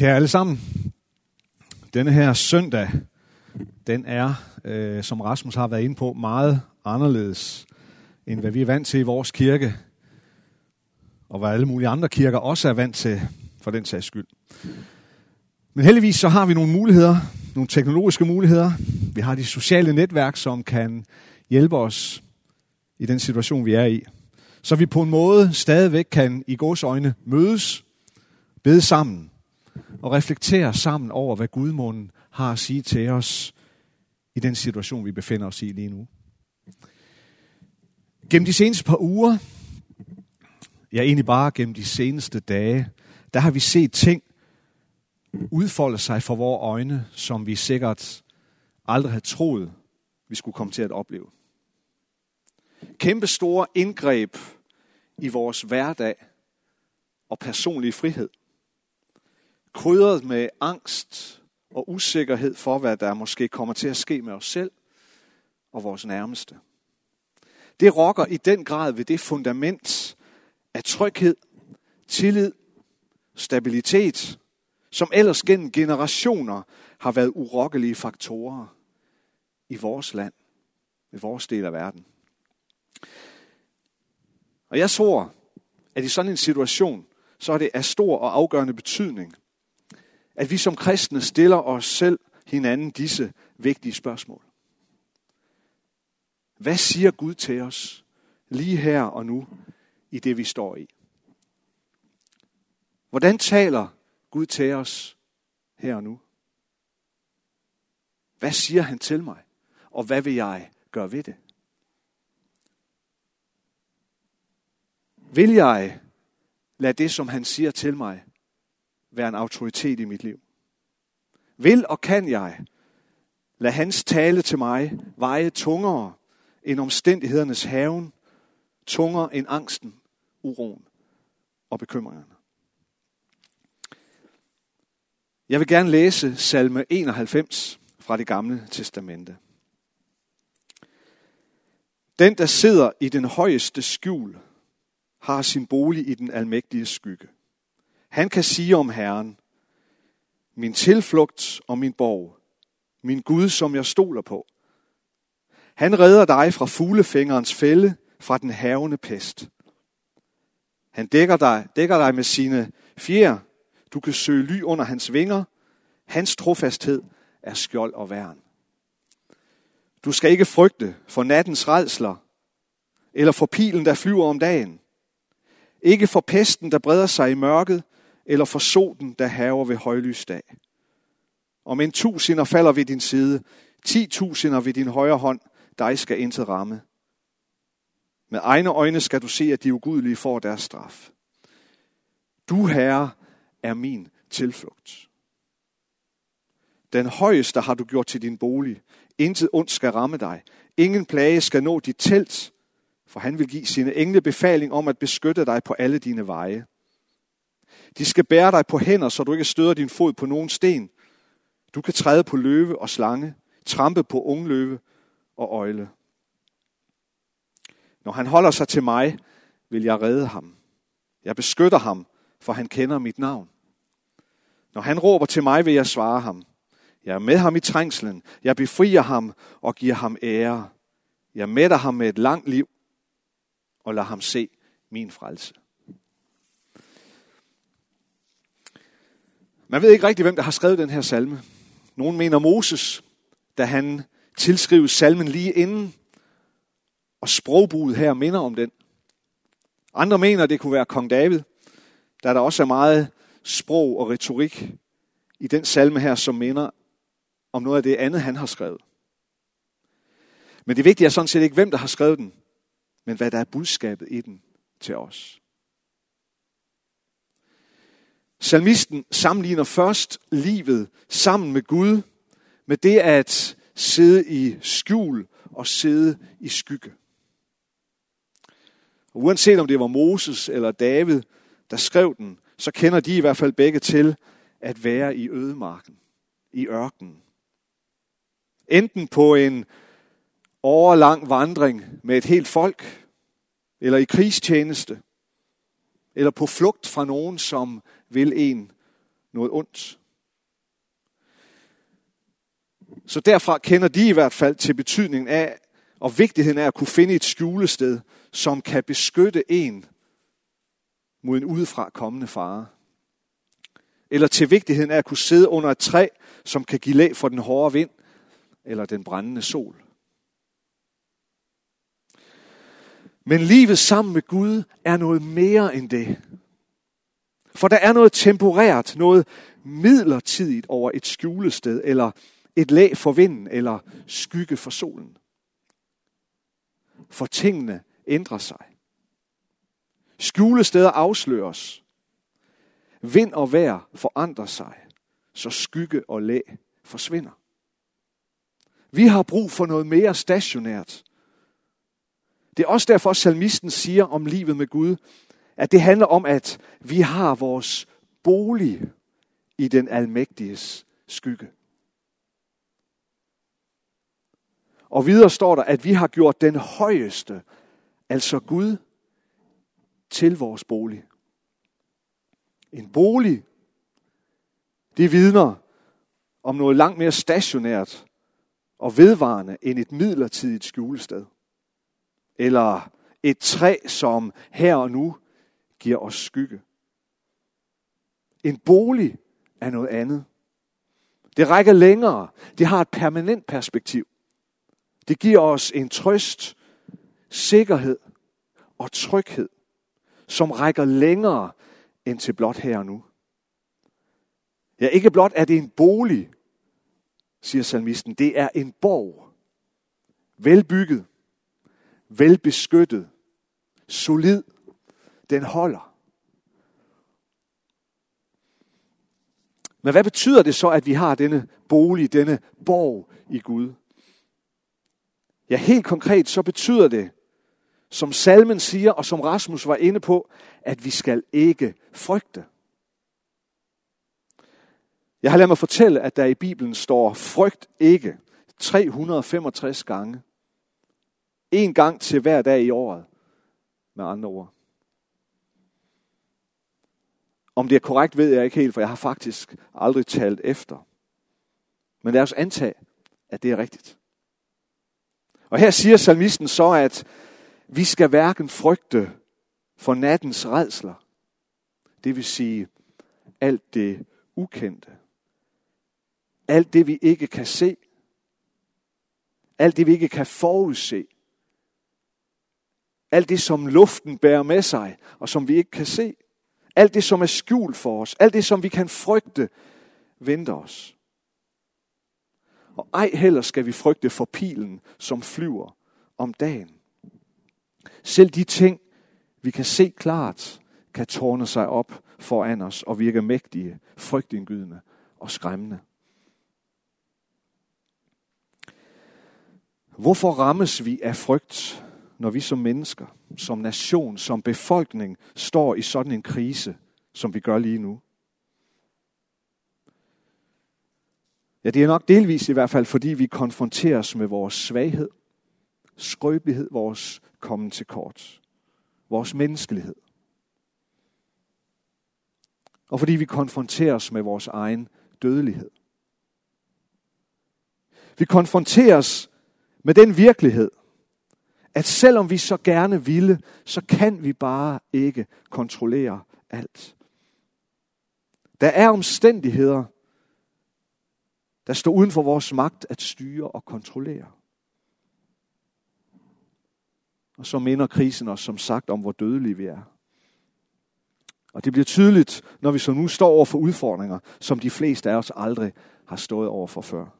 Kære alle sammen, denne her søndag, den er, øh, som Rasmus har været inde på, meget anderledes, end hvad vi er vant til i vores kirke, og hvad alle mulige andre kirker også er vant til, for den sags skyld. Men heldigvis så har vi nogle muligheder, nogle teknologiske muligheder. Vi har de sociale netværk, som kan hjælpe os i den situation, vi er i. Så vi på en måde stadigvæk kan i gods øjne mødes, bede sammen og reflektere sammen over, hvad Gudmunden har at sige til os i den situation, vi befinder os i lige nu. Gennem de seneste par uger, ja egentlig bare gennem de seneste dage, der har vi set ting udfolde sig for vores øjne, som vi sikkert aldrig havde troet, vi skulle komme til at opleve. Kæmpe store indgreb i vores hverdag og personlige frihed. Krydret med angst og usikkerhed for, hvad der måske kommer til at ske med os selv og vores nærmeste. Det rokker i den grad ved det fundament af tryghed, tillid, stabilitet, som ellers gennem generationer har været urokkelige faktorer i vores land, i vores del af verden. Og jeg tror, at i sådan en situation, så er det af stor og afgørende betydning, at vi som kristne stiller os selv hinanden disse vigtige spørgsmål. Hvad siger Gud til os lige her og nu i det, vi står i? Hvordan taler Gud til os her og nu? Hvad siger han til mig? Og hvad vil jeg gøre ved det? Vil jeg lade det, som han siger til mig, være en autoritet i mit liv? Vil og kan jeg lade hans tale til mig veje tungere end omstændighedernes haven, tungere end angsten, uroen og bekymringerne? Jeg vil gerne læse salme 91 fra det gamle testamente. Den, der sidder i den højeste skjul, har sin bolig i den almægtige skygge. Han kan sige om Herren, min tilflugt og min borg, min Gud, som jeg stoler på. Han redder dig fra fuglefængerens fælde, fra den havende pest. Han dækker dig, dækker dig med sine fjer. Du kan søge ly under hans vinger. Hans trofasthed er skjold og værn. Du skal ikke frygte for nattens redsler, eller for pilen, der flyver om dagen. Ikke for pesten, der breder sig i mørket, eller for solen, der haver ved højlysdag. Om en tusinder falder ved din side, ti tusinder ved din højre hånd, dig skal intet ramme. Med egne øjne skal du se, at de ugudelige får deres straf. Du, Herre, er min tilflugt. Den højeste har du gjort til din bolig. Intet ondt skal ramme dig. Ingen plage skal nå dit telt, for han vil give sine engle befaling om at beskytte dig på alle dine veje. De skal bære dig på hænder, så du ikke støder din fod på nogen sten. Du kan træde på løve og slange, trampe på ungløve og øjle. Når han holder sig til mig, vil jeg redde ham. Jeg beskytter ham, for han kender mit navn. Når han råber til mig, vil jeg svare ham. Jeg er med ham i trængslen. Jeg befrier ham og giver ham ære. Jeg mætter ham med et langt liv og lader ham se min frelse. Man ved ikke rigtigt, hvem der har skrevet den her salme. Nogen mener Moses, da han tilskrives salmen lige inden, og sprogbruget her minder om den. Andre mener, det kunne være kong David, da der også er meget sprog og retorik i den salme her, som minder om noget af det andet, han har skrevet. Men det vigtige er sådan set ikke, hvem der har skrevet den, men hvad der er budskabet i den til os. Salmisten sammenligner først livet sammen med Gud, med det at sidde i skjul og sidde i skygge. Og uanset om det var Moses eller David, der skrev den, så kender de i hvert fald begge til at være i ødemarken, i ørkenen. Enten på en overlang vandring med et helt folk, eller i krigstjeneste, eller på flugt fra nogen, som vil en noget ondt. Så derfra kender de i hvert fald til betydningen af og vigtigheden af at kunne finde et skjulested, som kan beskytte en mod en udefra kommende fare. Eller til vigtigheden af at kunne sidde under et træ, som kan give læg for den hårde vind eller den brændende sol. Men livet sammen med Gud er noget mere end det. For der er noget temporært, noget midlertidigt over et skjulested, eller et lag for vinden, eller skygge for solen. For tingene ændrer sig. Skjulesteder afsløres. Vind og vejr forandrer sig, så skygge og lag forsvinder. Vi har brug for noget mere stationært. Det er også derfor, salmisten siger om livet med Gud, at det handler om, at vi har vores bolig i den almægtiges skygge. Og videre står der, at vi har gjort den højeste, altså Gud, til vores bolig. En bolig, det vidner om noget langt mere stationært og vedvarende end et midlertidigt skjulested. Eller et træ, som her og nu giver os skygge. En bolig er noget andet. Det rækker længere. Det har et permanent perspektiv. Det giver os en trøst, sikkerhed og tryghed, som rækker længere end til blot her og nu. Ja, ikke blot er det en bolig, siger salmisten. Det er en borg. Velbygget, velbeskyttet, solid. Den holder. Men hvad betyder det så, at vi har denne bolig, denne borg i Gud? Ja, helt konkret så betyder det, som salmen siger, og som Rasmus var inde på, at vi skal ikke frygte. Jeg har ladet mig fortælle, at der i Bibelen står frygt ikke 365 gange. En gang til hver dag i året, med andre ord. Om det er korrekt, ved jeg ikke helt, for jeg har faktisk aldrig talt efter. Men lad os antage, at det er rigtigt. Og her siger salmisten så, at vi skal hverken frygte for nattens redsler, det vil sige alt det ukendte, alt det vi ikke kan se, alt det vi ikke kan forudse, alt det som luften bærer med sig, og som vi ikke kan se, alt det som er skjult for os, alt det som vi kan frygte, venter os. Og ej heller skal vi frygte for pilen, som flyver om dagen. Selv de ting, vi kan se klart, kan tårne sig op foran os og virke mægtige, frygtindgydende og skræmmende. Hvorfor rammes vi af frygt, når vi som mennesker, som nation, som befolkning står i sådan en krise, som vi gør lige nu? Ja, det er nok delvis i hvert fald, fordi vi konfronteres med vores svaghed, skrøbelighed, vores kommen til kort, vores menneskelighed. Og fordi vi konfronteres med vores egen dødelighed. Vi konfronteres med den virkelighed, at selvom vi så gerne ville, så kan vi bare ikke kontrollere alt. Der er omstændigheder, der står uden for vores magt at styre og kontrollere. Og så minder krisen os som sagt om, hvor dødelige vi er. Og det bliver tydeligt, når vi så nu står over for udfordringer, som de fleste af os aldrig har stået over for før.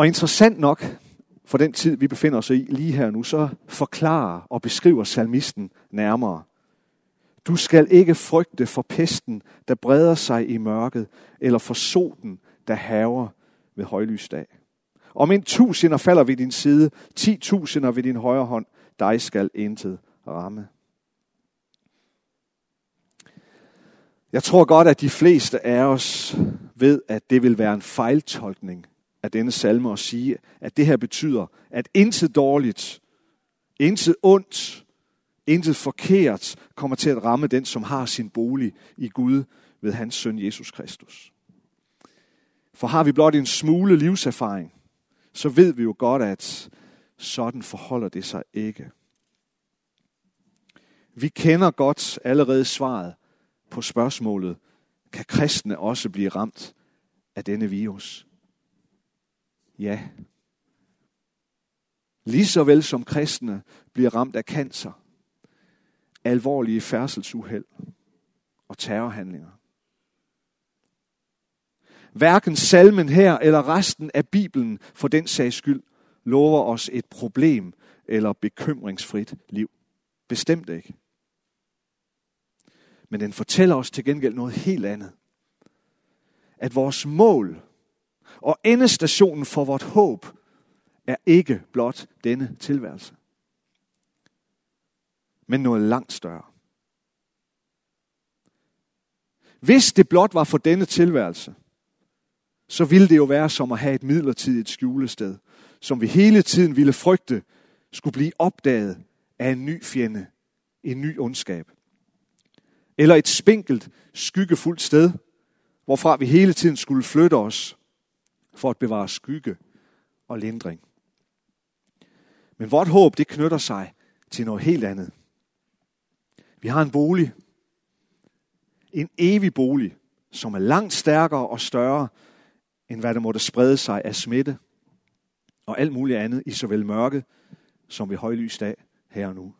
Og interessant nok, for den tid, vi befinder os i lige her nu, så forklarer og beskriver salmisten nærmere, du skal ikke frygte for pesten, der breder sig i mørket, eller for soten, der haver ved højlysdag. Om en tusinder falder ved din side, ti tusinder ved din højre hånd, dig skal intet ramme. Jeg tror godt, at de fleste af os ved, at det vil være en fejltolkning af denne salme og sige, at det her betyder, at intet dårligt, intet ondt, Intet forkert kommer til at ramme den, som har sin bolig i Gud ved hans søn Jesus Kristus. For har vi blot en smule livserfaring, så ved vi jo godt, at sådan forholder det sig ikke. Vi kender godt allerede svaret på spørgsmålet, kan kristne også blive ramt af denne virus? Ja. Lige så vel som kristne bliver ramt af cancer, alvorlige færdselsuheld og terrorhandlinger. Hverken salmen her eller resten af Bibelen for den sags skyld lover os et problem eller bekymringsfrit liv. Bestemt ikke. Men den fortæller os til gengæld noget helt andet. At vores mål og endestationen for vort håb er ikke blot denne tilværelse, men noget langt større. Hvis det blot var for denne tilværelse, så ville det jo være som at have et midlertidigt skjulested, som vi hele tiden ville frygte skulle blive opdaget af en ny fjende, en ny ondskab. Eller et spinkelt, skyggefuldt sted, hvorfra vi hele tiden skulle flytte os for at bevare skygge og lindring. Men vort håb, det knytter sig til noget helt andet. Vi har en bolig, en evig bolig, som er langt stærkere og større, end hvad der måtte sprede sig af smitte og alt muligt andet i såvel mørke som ved højlys dag her og nu.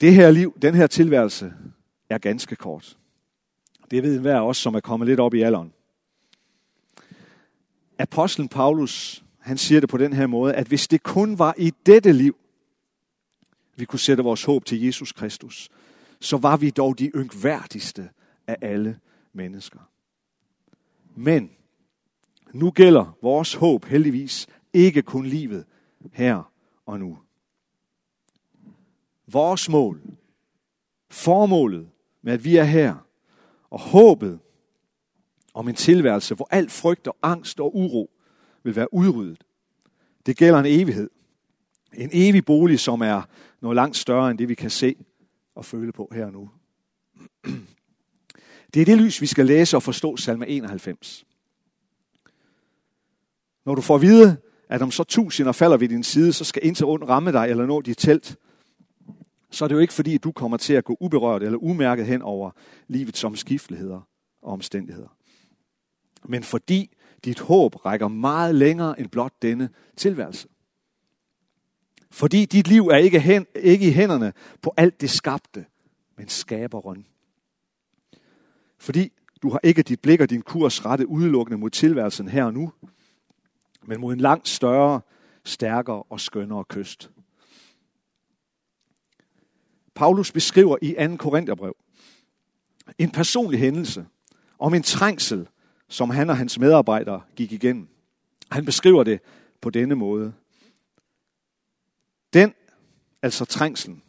Det her liv, den her tilværelse, er ganske kort. Det ved enhver af os, som er kommet lidt op i alderen. Apostlen Paulus, han siger det på den her måde, at hvis det kun var i dette liv, vi kunne sætte vores håb til Jesus Kristus, så var vi dog de yngværdigste af alle mennesker. Men nu gælder vores håb heldigvis ikke kun livet her og nu. Vores mål, formålet med at vi er her, og håbet om en tilværelse, hvor alt frygt og angst og uro vil være udryddet. Det gælder en evighed. En evig bolig, som er noget langt større end det, vi kan se og føle på her og nu. Det er det lys, vi skal læse og forstå salme 91. Når du får at vide, at om så tusinder falder ved din side, så skal intet ondt ramme dig eller nå dit telt, så er det jo ikke fordi, at du kommer til at gå uberørt eller umærket hen over livets omskifteligheder og omstændigheder. Men fordi dit håb rækker meget længere end blot denne tilværelse. Fordi dit liv er ikke, hen, ikke i hænderne på alt det skabte, men skaberen. Fordi du har ikke dit blik og din kurs rettet udelukkende mod tilværelsen her og nu, men mod en langt større, stærkere og skønnere kyst. Paulus beskriver i 2. Korintherbrev en personlig hændelse om en trængsel, som han og hans medarbejdere gik igennem. Han beskriver det på denne måde. Den, altså trængslen,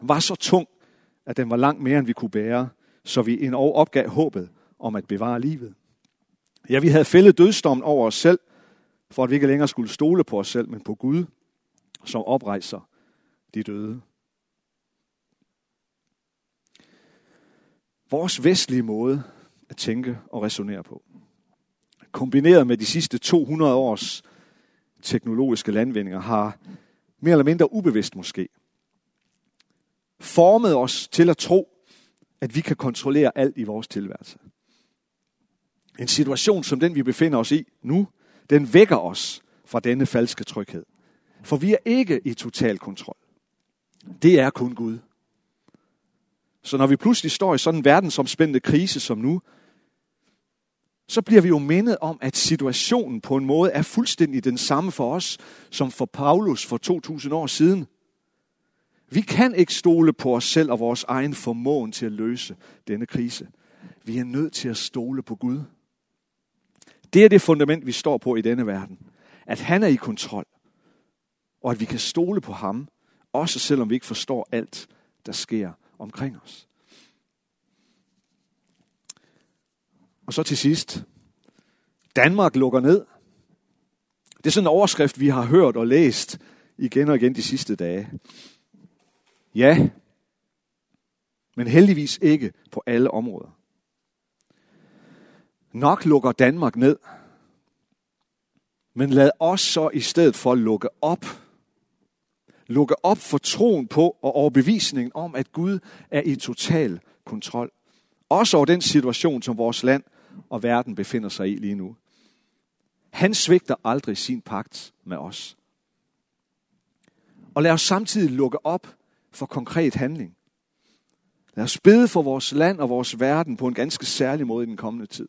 var så tung, at den var langt mere, end vi kunne bære, så vi endog opgav håbet om at bevare livet. Ja, vi havde fældet dødsdommen over os selv, for at vi ikke længere skulle stole på os selv, men på Gud, som oprejser de døde. Vores vestlige måde at tænke og resonere på, kombineret med de sidste 200 års teknologiske landvindinger, har mere eller mindre ubevidst måske, formet os til at tro, at vi kan kontrollere alt i vores tilværelse. En situation som den, vi befinder os i nu, den vækker os fra denne falske tryghed. For vi er ikke i total kontrol. Det er kun Gud. Så når vi pludselig står i sådan en verdensomspændende krise som nu, så bliver vi jo mindet om, at situationen på en måde er fuldstændig den samme for os, som for Paulus for 2000 år siden. Vi kan ikke stole på os selv og vores egen formåen til at løse denne krise. Vi er nødt til at stole på Gud. Det er det fundament, vi står på i denne verden. At han er i kontrol. Og at vi kan stole på ham, også selvom vi ikke forstår alt, der sker omkring os. Og så til sidst. Danmark lukker ned. Det er sådan en overskrift, vi har hørt og læst igen og igen de sidste dage. Ja, men heldigvis ikke på alle områder. Nok lukker Danmark ned, men lad os så i stedet for lukke op. Lukke op for troen på og overbevisningen om, at Gud er i total kontrol. Også over den situation, som vores land og verden befinder sig i lige nu. Han svigter aldrig sin pagt med os. Og lad os samtidig lukke op for konkret handling. Lad os bede for vores land og vores verden på en ganske særlig måde i den kommende tid.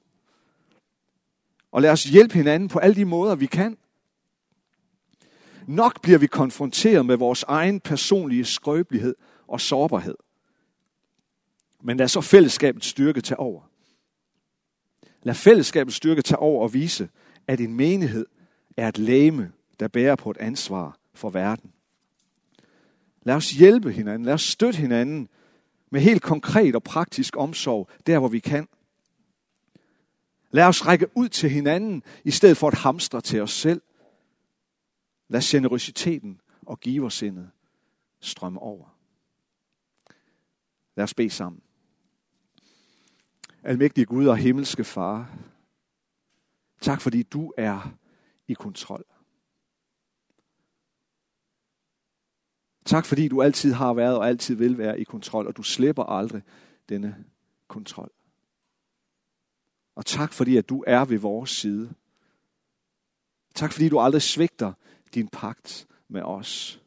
Og lad os hjælpe hinanden på alle de måder, vi kan. Nok bliver vi konfronteret med vores egen personlige skrøbelighed og sårbarhed. Men lad så fællesskabets styrke tage over. Lad fællesskabets styrke tage over og vise, at en menighed er et læme, der bærer på et ansvar for verden. Lad os hjælpe hinanden, lad os støtte hinanden med helt konkret og praktisk omsorg, der hvor vi kan. Lad os række ud til hinanden, i stedet for at hamstre til os selv. Lad generøsiteten og giversindet strømme over. Lad os bede sammen. Almægtige Gud og himmelske Far, tak fordi du er i kontrol. Tak fordi du altid har været og altid vil være i kontrol, og du slipper aldrig denne kontrol. Og tak fordi, at du er ved vores side. Tak fordi du aldrig svigter din pagt med os.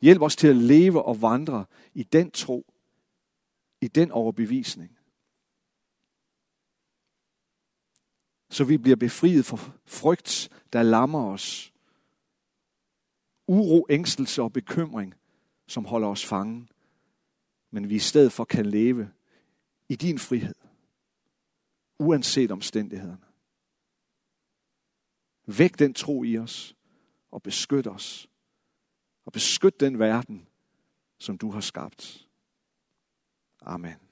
Hjælp os til at leve og vandre i den tro, i den overbevisning. Så vi bliver befriet fra frygt, der lammer os. Uro, ængstelse og bekymring, som holder os fange. Men vi i stedet for kan leve i din frihed uanset omstændighederne. Væk den tro i os, og beskyt os. Og beskyt den verden, som du har skabt. Amen.